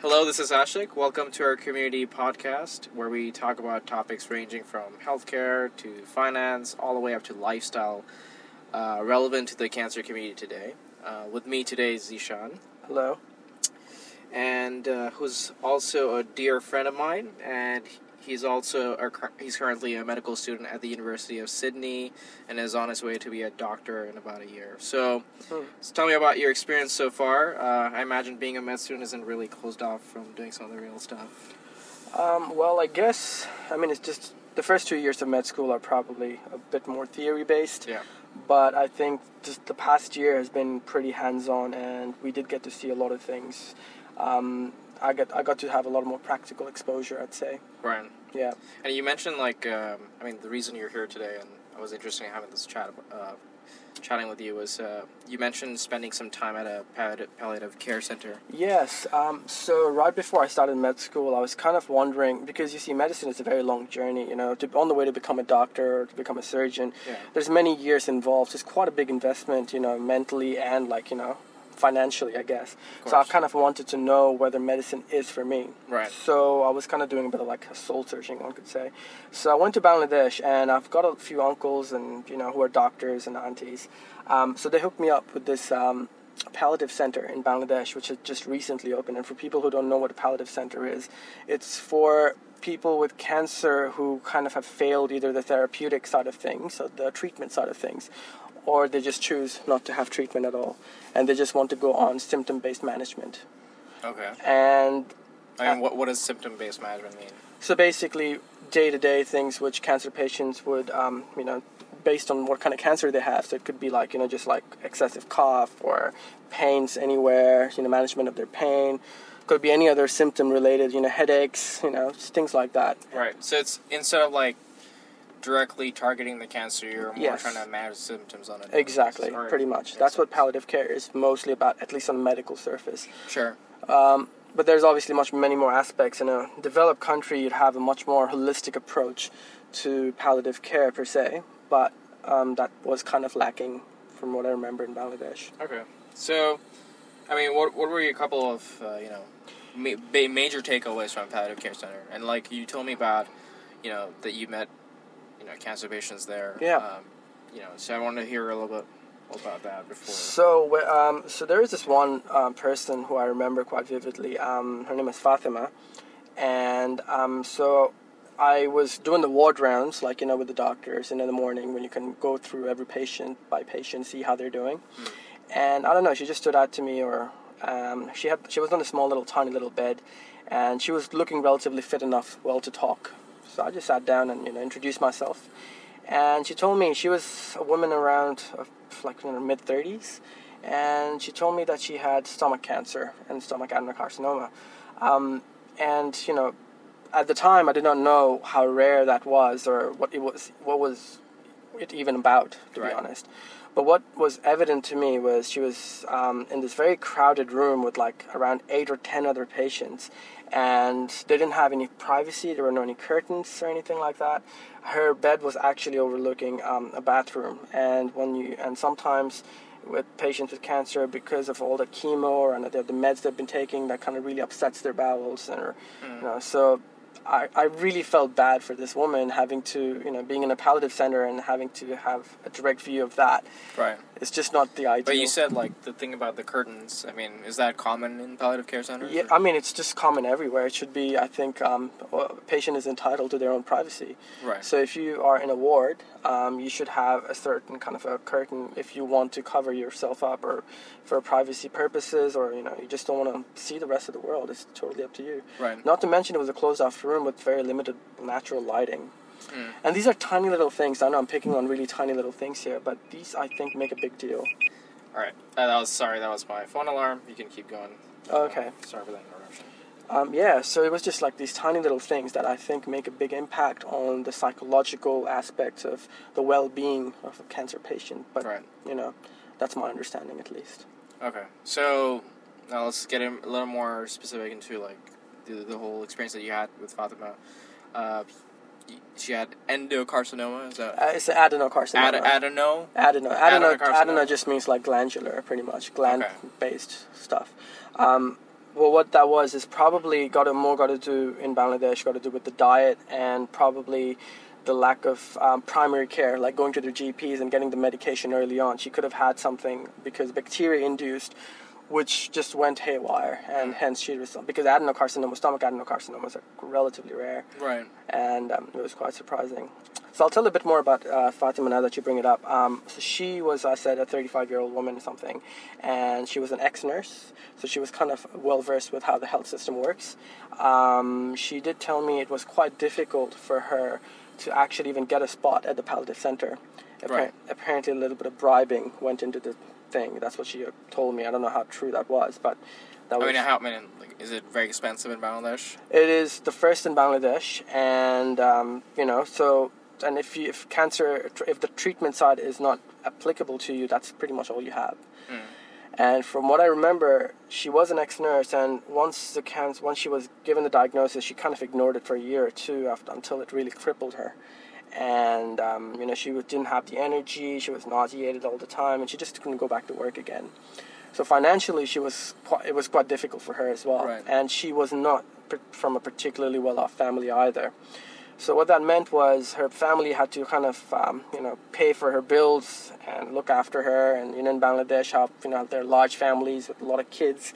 Hello, this is Ashik. Welcome to our community podcast where we talk about topics ranging from healthcare to finance, all the way up to lifestyle, uh, relevant to the cancer community today. Uh, with me today is Zishan, Hello. and uh, who's also a dear friend of mine, and he's also a, he's currently a medical student at the University of Sydney, and is on his way to be a doctor in about a year. So, Hmm. so tell me about your experience so far. Uh, I imagine being a med student isn't really closed off from doing some of the real stuff. Um, well, I guess I mean it's just the first two years of med school are probably a bit more theory based, Yeah. but I think just the past year has been pretty hands on, and we did get to see a lot of things. Um, I got I got to have a lot more practical exposure, I'd say. Right. Yeah. And you mentioned like um, I mean the reason you're here today, and I was interested in having this chat, uh, chatting with you was uh, you mentioned spending some time at a palliative, care center. Yes. Um, so right before I started med school, I was kind of wondering because you see, medicine is a very long journey. You know, to, on the way to become a doctor or to become a surgeon, Yeah. there's many years involved. It's quite a big investment. You know, mentally and like you know, financially, I guess. So I kind of wanted to know whether medicine is for me. Right. So I was kind of doing a bit of like soul searching, one could say. So I went to Bangladesh, and I've got a few uncles and you know who are doctors and aunties. Um, so they hooked me up with this um, palliative center in Bangladesh, which had just recently opened. And for people who don't know what a palliative center is, it's for people with cancer who kind of have failed either the therapeutic side of things, so the treatment side of things, or they just choose not to have treatment at all, and they just want to go on symptom-based management. Okay. And I mean, what what does symptom based management mean? So basically, day to day things which cancer patients would, um, you know, based on what kind of cancer they have. So it could be like, you know, just like excessive cough or pains anywhere, you know, management of their pain. Could be any other symptom related, you know, headaches, you know, just things like that. Right. So it's instead of like directly targeting the cancer, you're more Yes. trying to manage symptoms on it. Exactly, Alright. pretty much. Makes That's what palliative care is mostly about, at least on the medical surface. Sure. Um, but there's obviously much many more aspects. In a developed country, you'd have a much more holistic approach to palliative care per se, but um, that was kind of lacking from what I remember in Bangladesh. Okay. So, I mean, what what were a couple of uh, you know ma- major takeaways from palliative care center? And like you told me about, you know, that you met, you know, cancer patients there. Yeah. Um, you know, so I wanted to hear a little bit about that before. So, um, so there is this one um, person who I remember quite vividly. Um, her name is Fatima, and um, so I was doing the ward rounds, like you know, with the doctors, and in the morning when you can go through every patient by patient, see how they're doing. And I don't know, she just stood out to me, or um, she had she was on a small little tiny little bed, and she was looking relatively fit enough, well, to talk. So I just sat down and you know introduced myself, and she told me she was a woman around like in her mid thirties, and she told me that she had stomach cancer and stomach adenocarcinoma, um, and you know, at the time I did not know how rare that was or what it was, what was it even about, to Right. be honest. But what was evident to me was she was um, in this very crowded room with like around eight or ten other patients, and they didn't have any privacy. There were no any curtains or anything like that. Her bed was actually overlooking um, a bathroom, and when you and sometimes with patients with cancer because of all the chemo and the, the meds they've been taking that kind of really upsets their bowels and you know so I, I really felt bad for this woman having to you know being in a palliative center and having to have a direct view of that right. It's just not the ideal But you said like the thing about the curtains. I mean, is that common in palliative care centers? yeah, or- I mean, it's just common everywhere. It should be, I think, um, a patient is entitled to their own privacy. Right. So if you are in a ward, um, you should have a certain kind of a curtain if you want to cover yourself up or for privacy purposes, or you know, you just don't want to see the rest of the world. It's totally up to you. Right. Not to mention, it was a closed-off room with very limited natural lighting. Mm. And these are tiny little things. I know I'm picking on really tiny little things here, but these I think make a big deal. All right. Uh, that was sorry. That was my phone alarm. You can keep going. Okay. Uh, sorry for that interruption. Um, yeah, so it was just like these tiny little things that I think make a big impact on the psychological aspects of the well-being of a cancer patient. But Right. you know, that's my understanding at least. Okay. So now let's get a little more specific into like the, the whole experience that you had with Fatima. Uh, she had endocarcinoma. Is that Uh, it's an adenocarcinoma. Ad- adeno? Adeno. Adeno, Adenocarcinoma. adeno just means like glandular, pretty much, gland-based stuff. Um, Well, what that was is probably got to, more got to do in Bangladesh, got to do with the diet and probably the lack of um, primary care, like going to the GPs and getting the medication early on. She could have had something because bacteria induced, which just went haywire, and hence she was because adenocarcinoma, stomach adenocarcinomas are relatively rare, Right. and um, it was quite surprising. So I'll tell a bit more about uh, Fatima now that you bring it up. Um, so she was, I said, a 35-year-old woman or something, and she was an ex-nurse, so she was kind of well versed with how the health system works. Um, she did tell me it was quite difficult for her to actually even get a spot at the palliative center. Appar- Right. Apparently, a little bit of bribing went into the thing. That's what she uh, told me. I don't know how true that was, but that I was. mean, how? I mean, like, is it very expensive in Bangladesh? It is the first in Bangladesh, and um, you know, so and if you, if cancer, if the treatment side is not applicable to you, that's pretty much all you have. Mm. And from what I remember, she was an ex-nurse, and once the cancer, once she was given the diagnosis, she kind of ignored it for a year or two after, until it really crippled her. And um, you know, she didn't have the energy. She was nauseated all the time, and she just couldn't go back to work again. So financially, she was quite, it was quite difficult for her as well, Right. and she was not from a particularly well-off family either. So what that meant was her family had to kind of um, you know pay for her bills and look after her, and you know in Bangladesh, how you know they're large families with a lot of kids.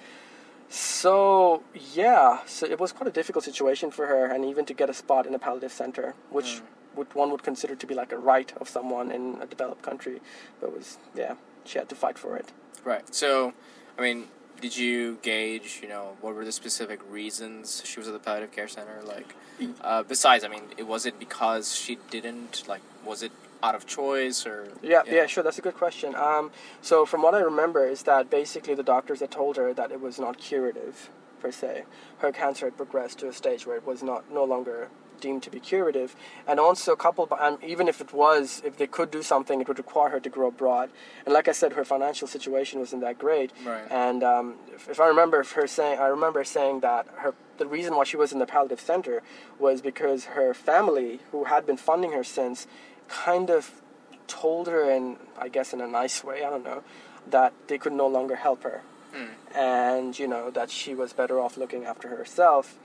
So yeah, so it was quite a difficult situation for her, and even to get a spot in a palliative center, which would, one would consider to be like a right of someone in a developed country, but was yeah, she had to fight for it. Right. So, I mean, did you gauge, you know, what were the specific reasons she was at the palliative care center? Like, uh, besides, I mean, it was it because she didn't like? Was it out of choice or? Yeah, yeah, know? sure. That's a good question. Um, so from what I remember is that basically the doctors had told her that it was not curative per se. Her cancer had progressed to a stage where it was not no longer deemed to be curative, and also coupled, by, and even if it was, if they could do something, it would require her to grow abroad. And like I said, her financial situation wasn't that great. Right. And um, if, if I remember her saying, I remember saying that her the reason why she was in the palliative center was because her family, who had been funding her since, kind of told her, in I guess in a nice way, I don't know, that they could no longer help her, Mm. and you know that she was better off looking after herself.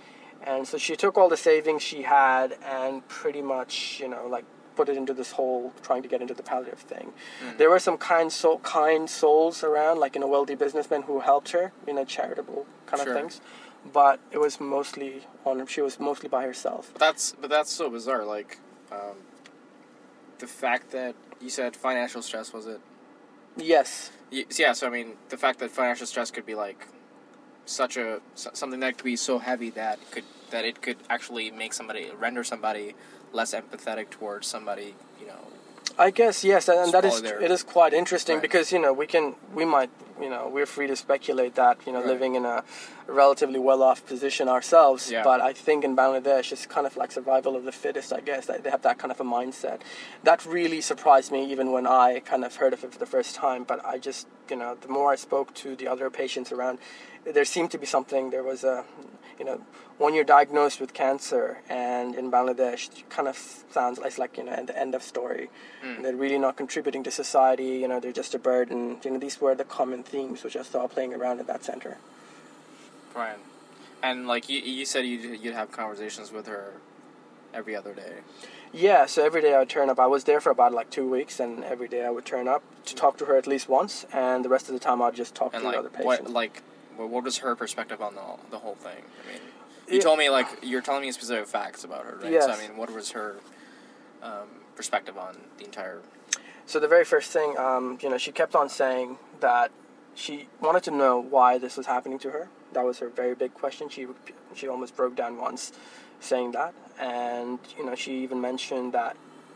And so she took all the savings she had and pretty much, you know, like put it into this whole trying to get into the palliative thing. Mm. There were some kind soul, kind souls around, like you know, wealthy businessmen who helped her, you know, charitable kind Sure. of things. But it was mostly on. She was mostly by herself. But that's but that's so bizarre. Like, um, the fact that you said financial stress was it? Yes. Y- Yeah. So I mean, the fact that financial stress could be like such a something that could be so heavy that could that it could actually make somebody render somebody less empathetic towards somebody. You know. I guess yes, and, that is their- it is quite interesting Right. because you know we can we might you know we're free to speculate that you know Right. living in a relatively well-off position ourselves, Yeah. but I think in Bangladesh it's kind of like survival of the fittest. I guess they have that kind of a mindset. That really surprised me even when I kind of heard of it for the first time. But I just you know the more I spoke to the other patients around, there seemed to be something. There was a you know, when you're diagnosed with cancer and in Bangladesh, it kind of sounds it's like, you know, at the end of story. Mm. They're really not contributing to society, you know, they're just a burden. You know, these were the common themes which I saw playing around at that center. Right. And like you, you said, you'd you'd have conversations with her every other day. Yeah, so every day I would turn up. I was there for about like two weeks, and every day I would turn up to talk to her at least once, and the rest of the time I'd just talk And to the like other patients. what like what what was her perspective on the the whole thing? I mean, you Yeah. told me like you're telling me specific facts about her, right? Yes. So I mean, what was her um, perspective on the entire? So the very first thing, um, you know, she kept on saying that she wanted to know why this was happening to her. That was her very big question. She she almost broke down once, saying that, and you know, she even mentioned that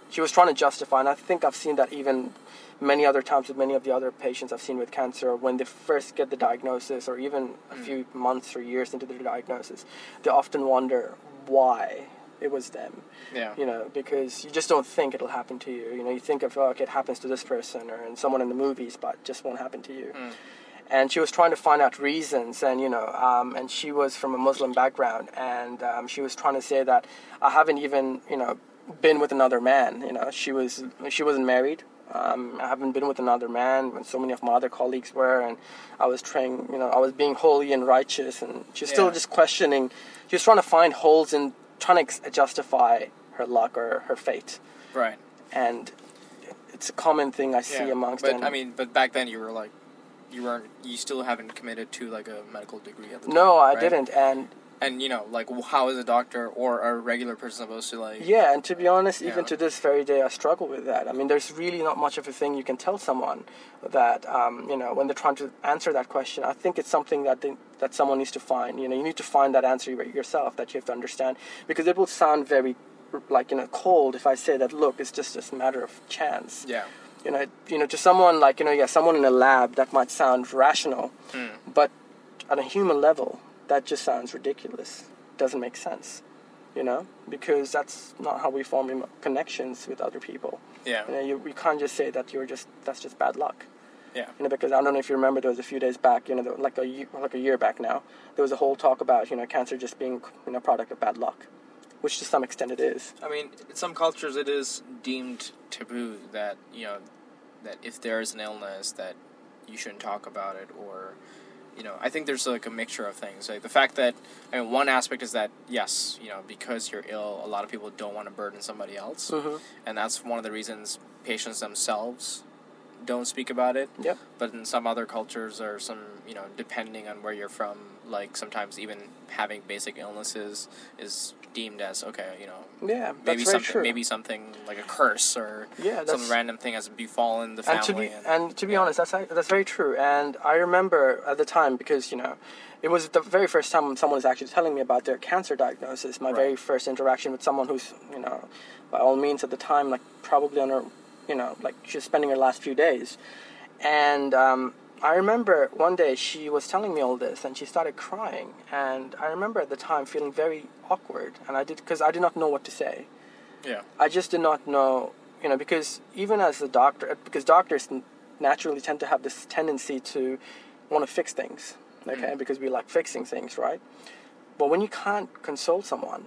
she was trying to justify. And I think I've seen that even many other times with many of the other patients I've seen with cancer. When they first get the diagnosis, or even a Mm. few months or years into their diagnosis, they often wonder why it was them Yeah. you know, because you just don't think it'll happen to you. You know, you think of, oh, okay, it happens to this person or and someone in the movies, but it just won't happen to you. Mm. And she was trying to find out reasons, and you know, um, and she was from a Muslim background, and um, she was trying to say that I haven't even, you know, been with another man. You know, she was she wasn't married. Um, I haven't been with another man when so many of my other colleagues were, and I was trying, you know, I was being holy and righteous, and she's still just questioning. She was trying to find holes in, trying to justify her luck or her fate, Right. and it's a common thing I see Yeah. amongst. But I mean, but back then you were like, you weren't, you still haven't committed to like a medical degree at the time. no, I right? didn't, and And you know, like, how is a doctor or a regular person supposed to like? Yeah, and to be honest, even to this very day, I struggle with that. I mean, there's really not much of a thing you can tell someone that um, you know when they're trying to answer that question. I think it's something that they, that someone needs to find. You know, you need to find that answer yourself that you have to understand because it will sound very like you know cold if I say that. Look, it's just a matter of chance. Yeah. You know, you know, to someone like you know, yeah, someone in a lab that might sound rational, Mm. but on a human level, that just sounds ridiculous. Doesn't make sense, you know, because that's not how we form connections with other people. Yeah. You know, you, you can't just say that you're just that's just bad luck. Yeah. You know, because I don't know if you remember, there was a few days back, you know, like a year, like a year back now, there was a whole talk about you know cancer just being you know a product of bad luck, which to some extent it is. I mean, in some cultures it is deemed taboo that you know that if there is an illness that you shouldn't talk about it or you know I think there's like a mixture of things like the fact that I mean one aspect is that yes you know because you're ill a lot of people don't want to burden somebody else Mm-hmm. and that's one of the reasons patients themselves don't speak about it Yep. but in some other cultures or some you know depending on where you're from like sometimes even having basic illnesses is deemed as okay you know Yeah, that's maybe very something true. maybe something like a curse or Yeah, some random thing has befallen the and family to be and, and to be yeah. honest, that's that's very true. And I remember at the time because you know, it was the very first time someone was actually telling me about their cancer diagnosis. My Right. very first interaction with someone who's you know, by all means at the time like probably on her, you know, like she was spending her last few days, and um, I remember one day she was telling me all this and she started crying, and I remember at the time feeling very awkward, and I did because I did not know what to say. yeah I just did not know, you know, because even as a doctor, because doctors naturally tend to have this tendency to want to fix things, okay, Mm. because we like fixing things, right? But when you can't console someone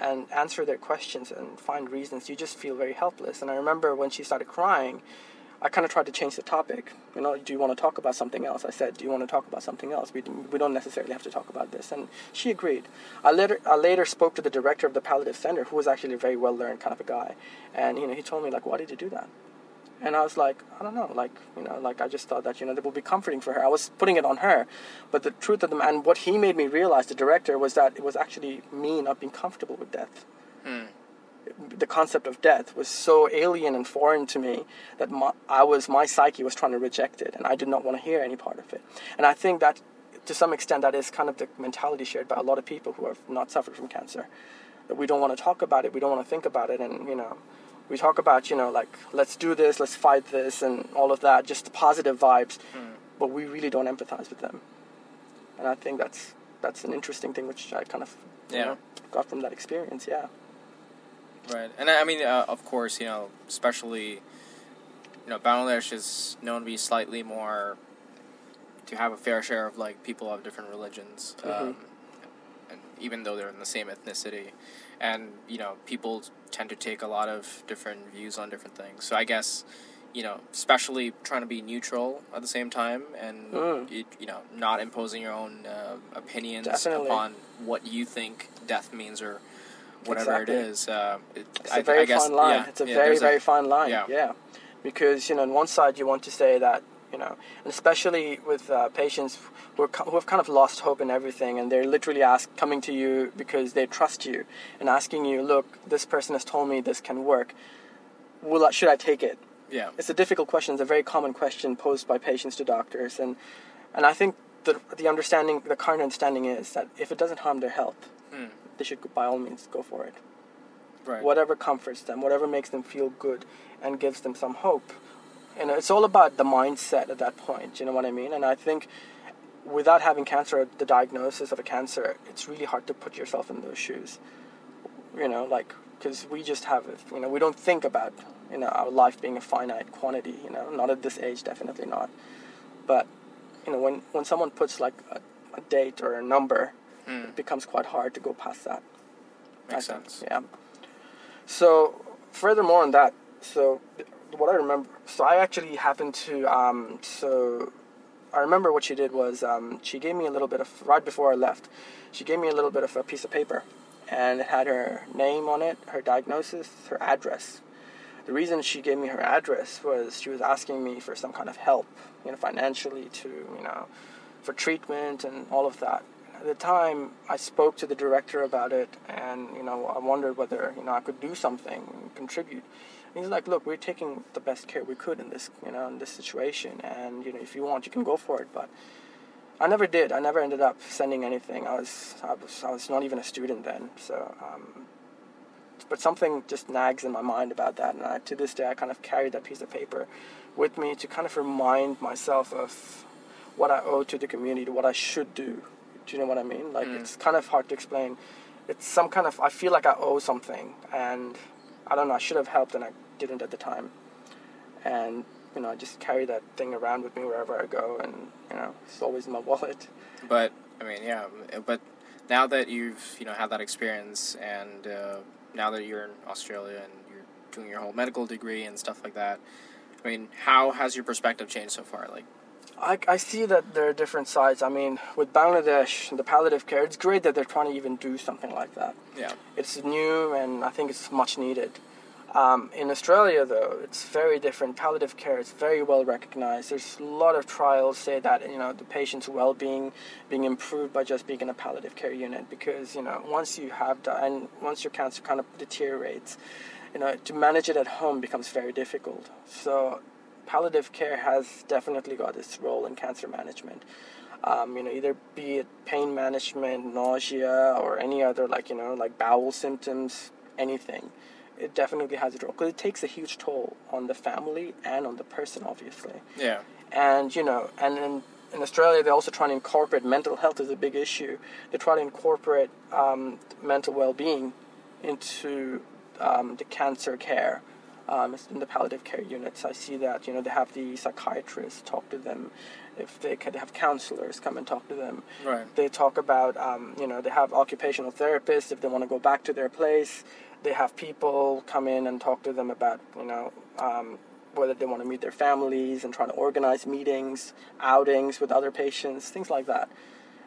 and answer their questions and find reasons, you just feel very helpless. And I remember when she started crying, I kind of tried to change the topic. You know, do you want to talk about something else? I said, do you want to talk about something else? We, we don't necessarily have to talk about this. And she agreed. I later, I later spoke to the director of the palliative center, who was actually a very well learned kind of a guy. And, you know, he told me, like, why did you do that? And I was like, I don't know, like, you know, like I just thought that, you know, that would be comforting for her. I was putting it on her. But the truth of the and what he made me realize, the director, was that it was actually me not being comfortable with death. The concept of death was so alien and foreign to me that my, I was my psyche was trying to reject it, and I did not want to hear any part of it. And I think that, to some extent, that is kind of the mentality shared by a lot of people who have not suffered from cancer. That we don't want to talk about it, we don't want to think about it, and you know, we talk about you know like let's do this, let's fight this, and all of that, just positive vibes, Hmm. but we really don't empathize with them. And I think that's that's an interesting thing which I kind of you know, got from that experience. Yeah. Right and I I mean uh, of course you know especially you know Bangladesh is known to be slightly more to have a fair share of like people of different religions Mhm. um, and even though they're in the same ethnicity and you know people tend to take a lot of different views on different things so I guess you know especially trying to be neutral at the same time and Mm. you, you know not imposing your own uh, opinions Definitely. upon what you think death means or whatever Exactly. it is uh, it, It's I- a very guess- fine line. yeah, it's a yeah, very, very fine line. yeah. Yeah. Because, you know, on one side you want to say that, you know, and especially with uh, patients who, are, who have kind of lost hope in everything and they're literally ask, coming to you because they trust you and asking you, look, this person has told me this can work. Will I, should I take it? yeah It's a difficult question. It's a very common question posed by patients to doctors. And, and I think the, the understanding, the current understanding is that if it doesn't harm their health, Hmm. They should by all means go for it right whatever comforts them, whatever makes them feel good and gives them some hope. You know, it's all about the mindset at that point. You know what I mean? And I think without having cancer, the diagnosis of a cancer, it's really hard to put yourself in those shoes. You know, like because we just have it. You know, we don't think about you know our life being a finite quantity. You know, not at this age, definitely not. But you know, when when someone puts like a, a date or a number, Hmm. it becomes quite hard to go past that. makes I think, sense Yeah. So, furthermore on that, so what I remember, so I actually happened to, um, so I remember what she did was um, she gave me a little bit of, right before I left, she gave me a little bit of a piece of paper and it had her name on it, her diagnosis, her address. The reason she gave me her address was she was asking me for some kind of help, you know, financially to, you know, for treatment and all of that. At the time, I spoke to the director about it, and you know, I wondered whether you know I could do something, and contribute. And he's like, "Look, we're taking the best care we could in this, you know, in this situation, and you know, if you want, you can go for it." But I never did. I never ended up sending anything. I was, I was, I was not even a student then. So, um, but something just nags in my mind about that, and I, to this day, I kind of carry that piece of paper with me to kind of remind myself of what I owe to the community, what I should do. Do you know what I mean? Like Mm. it's kind of hard to explain. It's some kind of I feel like I owe something, and I don't know. I should have helped, and I didn't at the time. And you know, I just carry that thing around with me wherever I go, and you know, it's always in my wallet. But I mean, yeah. But now that you've you know had that experience, and uh, now that you're in Australia and you're doing your whole medical degree and stuff like that, I mean, how has your perspective changed so far? Like, I, I see that there are different sides. I mean, with Bangladesh, the palliative care, it's great that they're trying to even do something like that. yeah, It's new and I think it's much needed. Um, in Australia, though, it's very different. Palliative care is very well recognized. There's a lot of trials say that you know the patient's well-being being improved by just being in a palliative care unit because you know once you have that and once your cancer kind of deteriorates, you know to manage it at home becomes very difficult. So palliative care has definitely got its role in cancer management. Um, you know, either be it pain management, nausea, or any other like you know like bowel symptoms, anything it definitely has a role because it takes a huge toll on the family and on the person, obviously. yeah, And you know, and in, in Australia, they're also trying to incorporate mental health as a big issue. They try to incorporate um, mental well-being into um, the cancer care. Um, in the palliative care units, I see that you know they have the psychiatrists talk to them, if they could have counselors come and talk to them. right, They talk about, um, you know, they have occupational therapists if they want to go back to their place. They have people come in and talk to them about, you know, um, whether they want to meet their families and try to organize meetings, outings with other patients, things like that.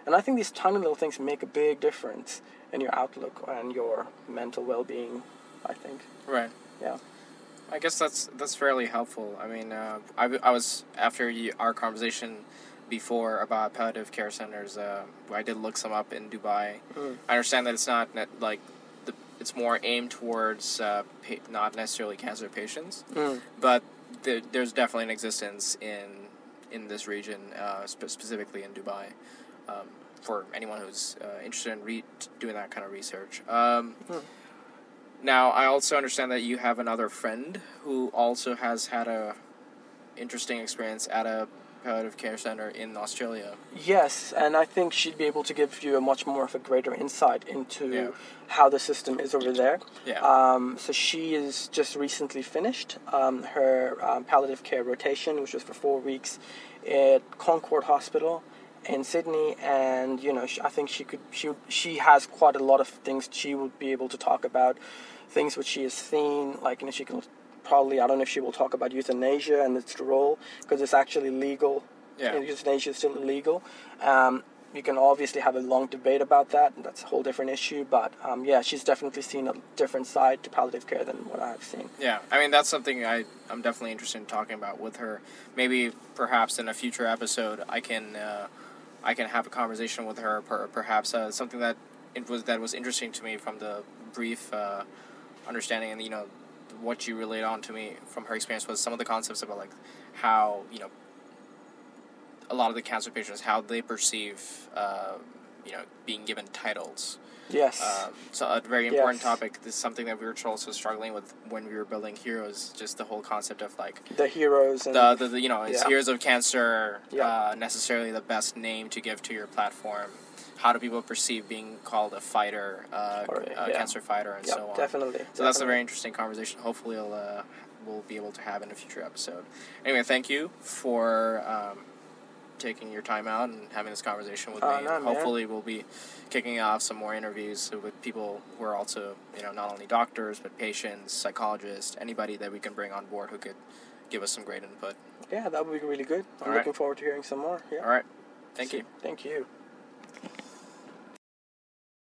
And I think these tiny little things make a big difference in your outlook and your mental well-being. I think, right. yeah. I guess that's that's fairly helpful. I mean, uh, I, I was after you, our conversation before about palliative care centers. Uh, I did look some up in Dubai. Mm. I understand that it's not like the, it's more aimed towards uh, pa- not necessarily cancer patients, Mm. but the, there's definitely an existence in in this region, uh, spe- specifically in Dubai, um, for anyone who's uh, interested in re- doing that kind of research. Um, Hmm. Now, I also understand that you have another friend who also has had a interesting experience at a palliative care center in Australia. Yes, and I think she'd be able to give you a much more of a greater insight into Yeah. how the system is over there. Yeah. Um, so she is just recently finished um, her um, palliative care rotation, which was for four weeks at Concord Hospital in Sydney, and you know, she, I think she could she she has quite a lot of things she would be able to talk about, things which she has seen, like you know, she can probably I don't know if she will talk about euthanasia and its role because it's actually legal. Yeah. Euthanasia is still illegal. Um, you can obviously have a long debate about that. That's a whole different issue. But um, yeah, she's definitely seen a different side to palliative care than what I've seen. Yeah, I mean that's something I I'm definitely interested in talking about with her. Maybe perhaps in a future episode I can uh, I can have a conversation with her. Per, perhaps uh, something that it was that was interesting to me from the brief uh, understanding and you know what you relayed on to me from her experience was some of the concepts about like how you know a lot of the cancer patients how they perceive uh, you know being given titles. Yes. Um, so a very important Yes. topic. This is something that we were also struggling with when we were building Heroes. Just the whole concept of like the heroes and the, the, the you know is Yeah. Heroes of Cancer Yeah. uh, necessarily the best name to give to your platform? How do people perceive being called a fighter, uh, Or, a yeah. cancer fighter, and yeah, so on? definitely. So that's a very interesting conversation. Hopefully, we'll, uh, we'll be able to have in a future episode. Anyway, thank you for um, taking your time out and having this conversation with Oh, me. no, and man. hopefully, we'll be kicking off some more interviews with people who are also, you know, not only doctors but patients, psychologists, anybody that we can bring on board who could give us some great input. Yeah, that would be really good. I'm All right. looking forward to hearing some more. Yeah. All right. Thank you. Thank you.